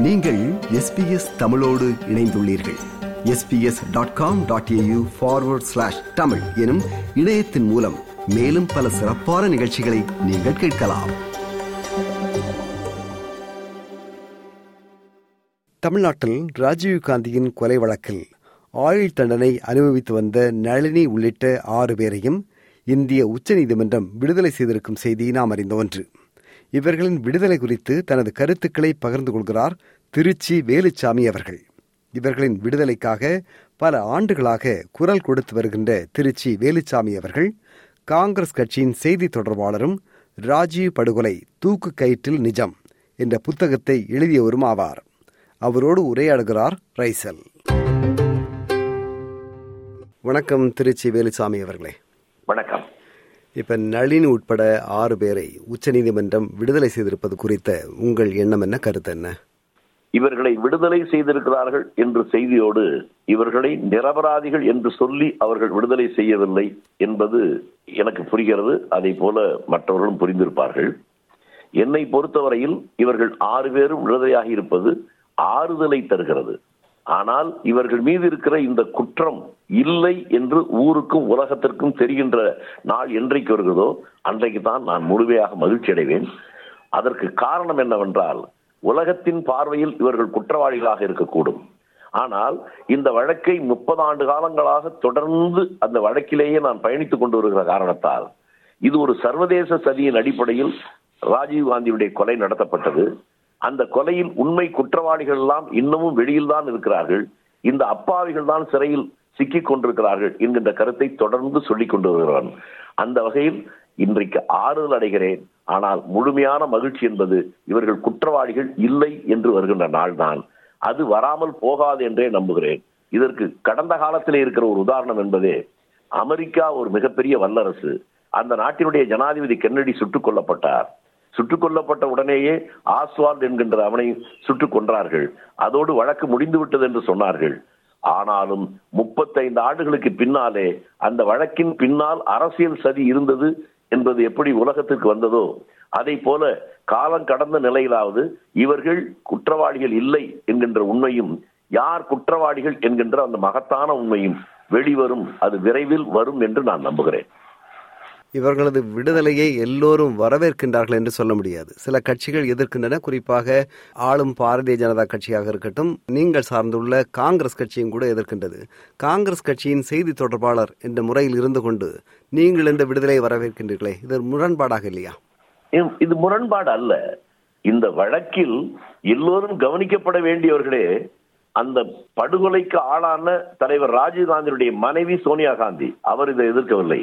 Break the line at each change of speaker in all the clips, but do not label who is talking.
நீங்கள் எஸ்பிஎஸ் தமிழோடு இணைந்துள்ளீர்கள். SBS dot com dot AU forward slash Tamil எனும் இணையத்தின் மூலம் மேலும் பல சிறப்பான நிகழ்ச்சிகளை நீங்கள் கேட்கலாம். தமிழ்நாட்டில் ராஜீவ் காந்தியின் கொலை வழக்கில் ஆயுள் தண்டனை அனுபவித்து வந்த நளினி உள்ளிட்ட ஆறு பேரையும் இந்திய உச்சநீதிமன்றம் விடுதலை செய்திருக்கும் செய்தி நாம் அறிந்த ஒன்று. இவர்களின் விடுதலை குறித்து தனது கருத்துக்களை பகிர்ந்து கொள்கிறார் திருச்சி வேலுச்சாமி அவர்கள். இவர்களின் விடுதலைக்காக பல ஆண்டுகளாக குரல் கொடுத்து வருகின்ற திருச்சி வேலுச்சாமி அவர்கள் காங்கிரஸ் கட்சியின் செய்தி தொடர்பாளரும் ராஜீவ் படுகொலை தூக்கு கயிற்றில் நிஜம் என்ற புத்தகத்தை எழுதியவரும் ஆவார். அவரோடு உரையாடுகிறார் ரைசல். வணக்கம் திருச்சி வேலுசாமி அவர்களே.
வணக்கம்.
இப்ப நளினி உட்பட ஆறு பேரை உச்சநீதிமன்றம் விடுதலை செய்திருப்பது குறித்த உங்கள் எண்ணம் என்ன கருத்து என்ன?
இவர்களை விடுதலை செய்திருக்கிறார்கள் என்ற செய்தியோடு இவர்களை நிரபராதிகள் என்று சொல்லி அவர்கள் விடுதலை செய்யவில்லை என்பது எனக்கு புரிகிறது. அதை போல மற்றவர்களும் புரிந்திருப்பார்கள். என்னை பொறுத்தவரையில் இவர்கள் ஆறு பேரும் விடுதலையாகி இருப்பது ஆறுதலை தருகிறது. ஆனால் இவர்கள் மீது இருக்கிற இந்த குற்றம் இல்லை என்று ஊருக்கும் உலகத்திற்கும் தெரிகின்ற நாள் என்றைக்கு வருகிறதோ அன்றைக்கு தான் நான் முழுமையாக மகிழ்ச்சி அடைவேன் அதற்கு காரணம் என்னவென்றால் உலகத்தின் பார்வையில் இவர்கள் குற்றவாளிகளாக இருக்கக்கூடும். ஆனால் இந்த வழக்கை முப்பது ஆண்டு காலங்களாக தொடர்ந்து அந்த வழக்கிலேயே நான் பயணித்துக் கொண்டு வருகிற காரணத்தால் இது ஒரு சர்வதேச சதியின் அடிப்படையில் ராஜீவ் காந்தியுடைய கொலை நடத்தப்பட்டது. அந்த கொலையில் உண்மை குற்றவாளிகள் எல்லாம் இன்னமும் வெளியில் தான் இருக்கிறார்கள். இந்த அப்பாவிகள் தான் சிறையில் சிக்கிக் கொண்டிருக்கிறார்கள் என்கின்ற கருத்தை தொடர்ந்து சொல்லிக் கொண்டு வருகிறான். அந்த வகையில் இன்றைக்கு ஆறுதல் அடைகிறேன். ஆனால் முழுமையான மகிழ்ச்சி என்பது இவர்கள் குற்றவாளிகள் இல்லை என்று வருகின்ற நாள்தான். அது வராமல் போகாது என்றே நம்புகிறேன். இதற்கு கடந்த காலத்தில் இருக்கிற ஒரு உதாரணம் என்பதே அமெரிக்கா ஒரு மிகப்பெரிய வல்லரசு. அந்த நாட்டினுடைய ஜனாதிபதி கென்னடி சுட்டுக் கொல்லப்பட்டார். சுட்டுக் கொல்லப்பட்ட உடனேயே ஆஸ்வால்ட் என்கின்ற அவனை சுட்டுக் கொன்றார்கள். அதோடு வழக்கு முடிந்து விட்டது என்று சொன்னார்கள். ஆனாலும் முப்பத்தைந்து ஆண்டுகளுக்கு பின்னாலே அந்த வழக்கின் பின்னால் அரசியல் சதி இருந்தது என்பது எப்படி உலகத்திற்கு வந்ததோ அதை போல காலம் கடந்த நிலையிலாவது இவர்கள் குற்றவாளிகள் இல்லை என்கின்ற உண்மையும் யார் குற்றவாளிகள் என்கின்ற அந்த மகத்தான உண்மையும் வெளிவரும் அது விரைவில் வரும் என்று நான் நம்புகிறேன்.
இவர்களது விடுதலையை எல்லோரும் வரவேற்கின்றார்கள் என்று சொல்ல முடியாது. சில கட்சிகள் எதிர்க்கின்றன. குறிப்பாக ஆளும் பாரதிய ஜனதா கட்சியாக இருக்கட்டும் நீங்கள் சார்ந்துள்ள காங்கிரஸ் கட்சியும் கூட எதிர்க்கின்றது. காங்கிரஸ் கட்சியின் செய்தி தொடர்பாளர் என்ற முறையில் இருந்து கொண்டு நீங்கள் இந்த விடுதலையை வரவேற்கின்றீர்களே இது முரண்பாடாக இல்லையா?
இது முரண்பாடு அல்ல. இந்த வழக்கில் எல்லோரும் கவனிக்கப்பட வேண்டியவர்களே அந்த படுகொலைக்கு ஆளான தலைவர் ராஜீவ் காந்தியுடைய மனைவி சோனியா காந்தி. அவர் இதை எதிர்க்கவில்லை.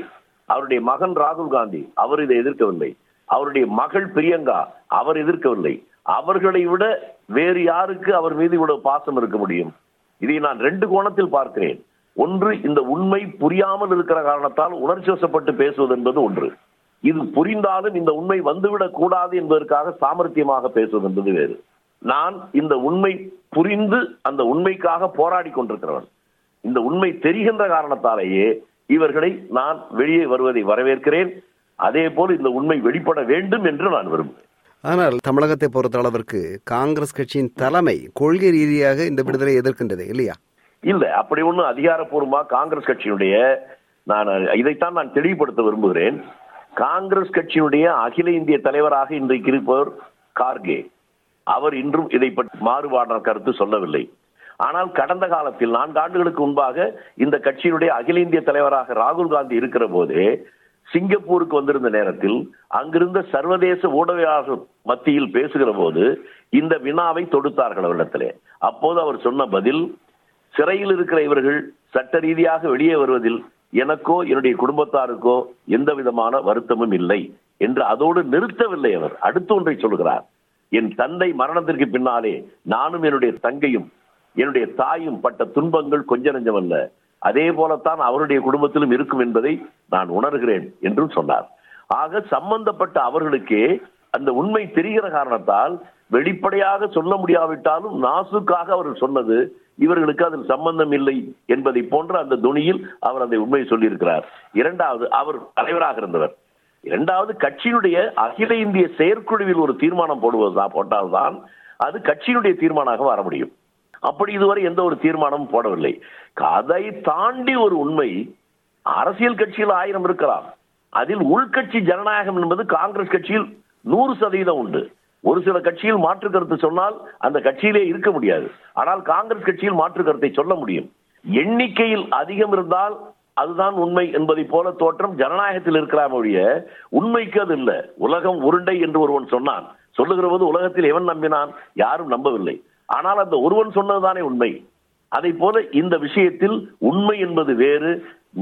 அவருடைய மகன் ராகுல் காந்தி அவர் இதை எதிர்க்கவில்லை. அவருடைய மகள் பிரியங்கா அவர் எதிர்க்கவில்லை. அவர்களை விட வேறு யாருக்கு அவர் மீது இவ்வளவு பாசம் இருக்க முடியும்? இதை நான் ரெண்டு கோணத்தில் பார்க்கிறேன். ஒன்று இந்த உண்மை புரியாமல் இருக்கிற காரணத்தால் உணர்ச்சி வசப்பட்டு பேசுவது என்பது ஒன்று. இது புரிந்தாலும் இந்த உண்மை வந்துவிடக் கூடாது என்பதற்காக சாமர்த்தியமாக பேசுவது என்பது வேறு. நான் இந்த உண்மை புரிந்து அந்த உண்மைக்காக போராடி கொண்டிருக்கிறவன். இந்த உண்மை தெரிகின்ற காரணத்தாலேயே இவர்களை நான் வெளியே வருவதை வரவேற்கிறேன். அதே போல் இந்த உண்மை வெளிப்பட வேண்டும் என்று நான் விரும்புகிறேன்.
ஆனால் தமிழகத்தை பொறுத்த அளவிற்கு காங்கிரஸ் கட்சியின் தலைமை கொள்கை ரீதியாக இந்த விடுதலை எதிர்க்கின்றது இல்லையா?
இல்ல அப்படி ஒண்ணு அதிகாரப்பூர்வமா காங்கிரஸ் கட்சியினுடைய நான் இதைத்தான் நான் தெளிவுபடுத்த விரும்புகிறேன். காங்கிரஸ் கட்சியினுடைய அகில இந்திய தலைவராக இன்றைக்கு இருப்பவர் கார்கே. அவர் இன்றும் இதை பற்றி மாறுபாடான கருத்து சொல்லவில்லை. ஆனால் கடந்த காலத்தில் நான்கு ஆண்டுகளுக்கு முன்பாக இந்த கட்சியினுடைய அகில இந்திய தலைவராக ராகுல் காந்தி இருக்கிற போதே சிங்கப்பூருக்கு வந்திருந்த நேரத்தில் அங்கிருந்த சர்வதேச ஊடகவியலாளர்கள் மத்தியில் பேசுகிற போது இந்த வினாவை தொடுத்தார்கள் அவரிடத்திலே அப்போது அவர் சொன்ன பதில் சிறையில் இருக்கிற இவர்கள் சட்ட ரீதியாக வெளியே வருவதில் எனக்கோ என்னுடைய குடும்பத்தாருக்கோ எந்த விதமான வருத்தமும் இல்லை என்று அதோடு நிறுத்தவில்லை அவர். அடுத்து ஒன்றை சொல்கிறார் என் தந்தை மரணத்திற்கு பின்னாலே நானும் என்னுடைய தங்கையும் என்னுடைய தாயும் பட்ட துன்பங்கள் கொஞ்ச நெஞ்சமல்ல அதே போலத்தான் அவருடைய குடும்பத்திலும் இருக்கும் என்பதை நான் உணர்கிறேன் என்றும் சொன்னார். ஆக சம்பந்தப்பட்ட அவர்களுக்கே அந்த உண்மை தெரிகிற காரணத்தால் வெளிப்படையாக சொல்ல முடியாவிட்டாலும் நாசுக்காக அவர் சொன்னது இவர்களுக்கு அதில் சம்பந்தம் இல்லை என்பதை போன்ற அந்த துணியில் அவர் அந்த உண்மையை சொல்லியிருக்கிறார். இரண்டாவது அவர் தலைவராக இருந்தவர். இரண்டாவது கட்சியினுடைய அகில இந்திய செயற்குழுவில் ஒரு தீர்மானம் போடுவது போட்டால்தான் அது கட்சியினுடைய தீர்மானமாக வர முடியும். அப்படி இதுவரை எந்த ஒரு தீர்மானமும் போடவில்லை. அதை தாண்டி ஒரு உண்மை அரசியல் கட்சியில் ஆயிரம் இருக்கலாம். அதில் உள்கட்சி ஜனநாயகம் என்பது காங்கிரஸ் கட்சியில் நூறு சதவீதம் உண்டு. ஒரு சில கட்சியில் மாற்று கருத்து சொன்னால் அந்த கட்சியிலே இருக்க முடியாது. ஆனால் காங்கிரஸ் கட்சியில் மாற்று கருத்தை சொல்ல முடியும். எண்ணிக்கையில் அதிகம் இருந்தால் அதுதான் உண்மை என்பதை போல தோற்றம் ஜனநாயகத்தில் இருக்கலாம் ஒழிய உண்மைக்கு அது இல்ல. உலகம் உருண்டை என்று ஒருவன் சொன்னான். சொல்லுகிற போது உலகத்தில் எவன் நம்பினான்? யாரும் நம்பவில்லை. ஆனால் அந்த ஒருவன் சொன்னதுதானே உண்மை. அதை போல இந்த விஷயத்தில் உண்மை என்பது வேறு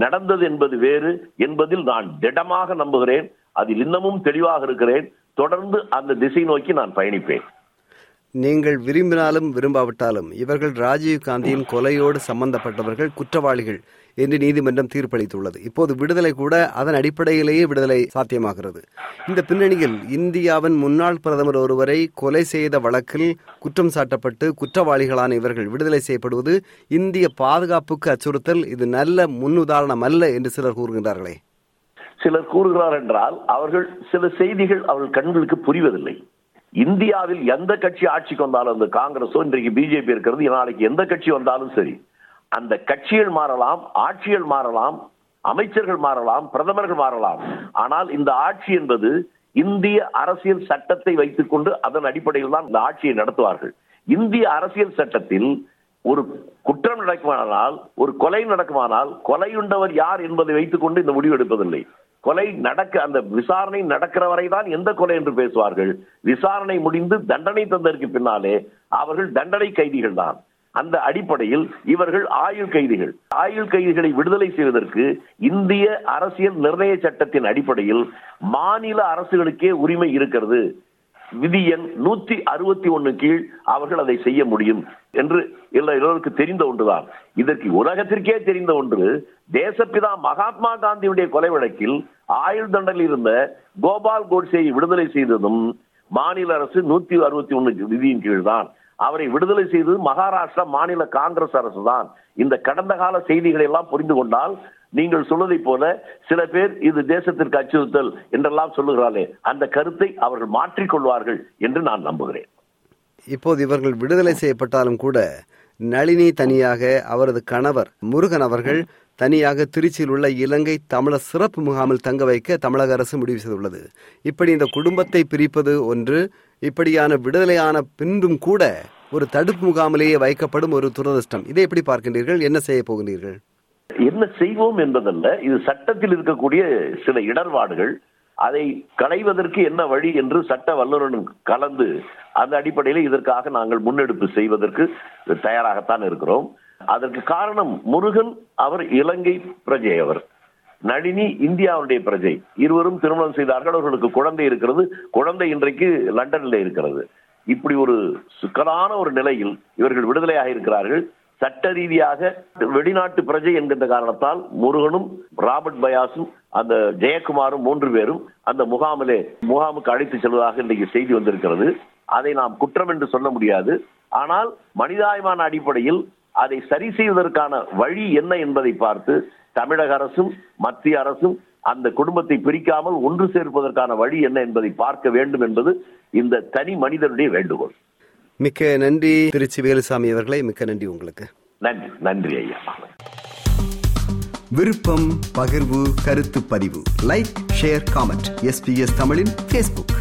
நடந்தது என்பது வேறு என்பதில் நான் திடமாக நம்புகிறேன். அதில் இன்னமும் தெளிவாக இருக்கிறேன். தொடர்ந்து அந்த திசை நோக்கி நான் பயணிப்பேன்.
நீங்கள் விரும்பினாலும் விரும்பாவிட்டாலும் இவர்கள் ராஜீவ் காந்தியின் கொலையோடு சம்பந்தப்பட்டவர்கள் குற்றவாளிகள். என்று நீதிமன்றம் தீர்ப்பளித்துள்ளது. இப்போது விடுதலை கூட அதன் அடிப்படையிலேயே விடுதலை சாத்தியமாகிறது. இந்த பின்னணியில் இந்தியாவின் முன்னாள் பிரதமர் ஒருவரை கொலை செய்த வழக்கில் குற்றம் சாட்டப்பட்டு குற்றவாளிகளான இவர்கள் விடுதலை செய்யப்படுவது இந்திய பாதுகாப்புக்கு அச்சுறுத்தல் இது நல்ல முன்னுதாரணம் அல்ல என்று சிலர் கூறுகின்றார்களே.
சிலர் கூறுகிறார் என்றால் அவர்கள் சில செய்திகள் அவர்கள் கண்களுக்கு புரிவதில்லை. இந்தியாவில் எந்த கட்சி ஆட்சிக்கு வந்தாலும் அந்த காங்கிரஸோ இன்றைக்கு பிஜேபி இருக்கிறது நாளைக்கு எந்த கட்சி வந்தாலும் சரி அந்த கட்சிகள் மாறலாம் ஆட்சிகள் மாறலாம் அமைச்சர்கள் மாறலாம் பிரதமர்கள் மாறலாம். ஆனால் இந்த ஆட்சி என்பது இந்திய அரசியல் சட்டத்தை வைத்துக் கொண்டு அதன் அடிப்படையில் தான் இந்த ஆட்சியை நடத்துவார்கள். இந்திய அரசியல் சட்டத்தில் ஒரு குற்றம் நடக்குமானால் ஒரு கொலை நடக்குமானால் கொலையுண்டவர் யார் என்பதை வைத்துக் கொண்டு இந்த முடிவு எடுப்பதில்லை. கொலை நடக்க அந்த விசாரணை நடக்கிற வரைதான் எந்த கொலை என்று பேசுவார்கள். விசாரணை முடிந்து தண்டனை தந்ததற்கு பின்னாலே அவர்கள் தண்டனை கைதிகள் தான் அந்த அடிப்படையில் இவர்கள் ஆயுள் கைதிகள். ஆயுள் கைதிகளை விடுதலை செய்வதற்கு இந்திய அரசியல் நிர்ணய சட்டத்தின் அடிப்படையில் மாநில அரசுகளுக்கே உரிமை இருக்கிறது. விதி எண் நூத்தி அறுபத்தி ஒன்னு கீழ் அவர்கள் அதை செய்ய முடியும் என்று எல்லோருக்கு தெரிந்த ஒன்றுதான். இதற்கு உலகத்திற்கே தெரிந்த ஒன்று தேசப்பிதா மகாத்மா காந்தியுடைய கொலை வழக்கில் ஆயுள் தண்டனில் இருந்த கோபால் கோட்சேயை விடுதலை செய்ததும் மாநில அரசு நூத்தி அறுபத்தி ஒன்னு விதியின் கீழ் தான் அவரை விடுதலை செய்தது மகாராஷ்டிரா மாநில காங்கிரஸ் அரசு தான் இந்த கடந்த கால செய்திகளை எல்லாம் புரிந்து கொண்டால் நீங்கள் சொல்வதை போல சில பேர் இது தேசத்திற்கு அச்சுறுத்தல் என்றெல்லாம் சொல்லுகிறாளே அந்த கருத்தை அவர்கள் மாற்றிக்கொள்வார்கள் என்று நான் நம்புகிறேன்.
இப்போது இவர்கள் விடுதலை செய்யப்பட்டாலும் கூட நளினி தனியாக அவரது கணவர் முருகன் அவர்கள் தனியாக திருச்சியில் உள்ள இலங்கை தமிழர் சிறப்பு முகாமில் தங்க வைக்க தமிழக அரசு முடிவு செய்துள்ளது. இப்படி இந்த குடும்பத்தை பிரிப்பது ஒன்று இப்படியான விடுதலையான பின்றும் கூட ஒரு தடுப்பு முகாமிலேயே வைக்கப்படும் ஒரு துரதிருஷ்டம். இதை எப்படி பார்க்கின்றீர்கள்? என்ன செய்ய போகிறீர்கள்
என்ன செய்வோம் என்பதல்ல. இது சட்டத்தில் இருக்கக்கூடிய சில இடர்பாடுகள். அதை களைவதற்கு என்ன வழி என்று சட்ட வல்லுநரும் கலந்து அந்த அடிப்படையில் இதற்காக நாங்கள் முன்னெடுப்பு செய்வதற்கு தயாராகத்தான் இருக்கிறோம். அதற்கு காரணம் முருகன் அவர் இலங்கை பிரஜை அவர். நளினி இந்தியாவுடைய பிரஜை. இருவரும் திருமணம் செய்தார்கள் அவர்களுக்கு குழந்தை இருக்கிறது. குழந்தை இன்றைக்கு லண்டனில் இருக்கிறது. இப்படி ஒரு சிக்கலான ஒரு நிலையில் இவர்கள் விடுதலையாக இருக்கிறார்கள். சட்ட ரீதியாக வெளிநாட்டு பிரஜை என்கின்ற காரணத்தால் முருகனும் ராபர்ட் பயாஸும் அந்த ஜெயக்குமாரும் மூன்று பேரும் அந்த முகாமிலே முகாமுக்கு அழைத்து செல்வதாக இன்றைக்கு செய்தி வந்திருக்கிறது. அதை நாம் குற்றம் என்று சொல்ல முடியாது. ஆனால் மனிதாயமான அடிப்படையில் அதை சரி செய்வதற்கான வழி என்ன என்பதை பார்த்து தமிழக அரசும் மத்திய அரசும் அந்த குடும்பத்தை பிரிக்காமல் ஒன்று சேர்ப்பதற்கான வழி என்ன என்பதை பார்க்க வேண்டும் என்பது இந்த தனி மனிதனுடைய வேண்டுகோள்.
மிக்க நன்றி திருச்சி வேலுசாமி அவர்களே. மிக்க நன்றி உங்களுக்கு.
நன்றி நன்றி ஐயா.
விருப்பம் பகிர்வு கருத்து பதிவு. லைக் ஷேர் காமெண்ட் எஸ்பிஎஸ் தமிழின் பேஸ்புக்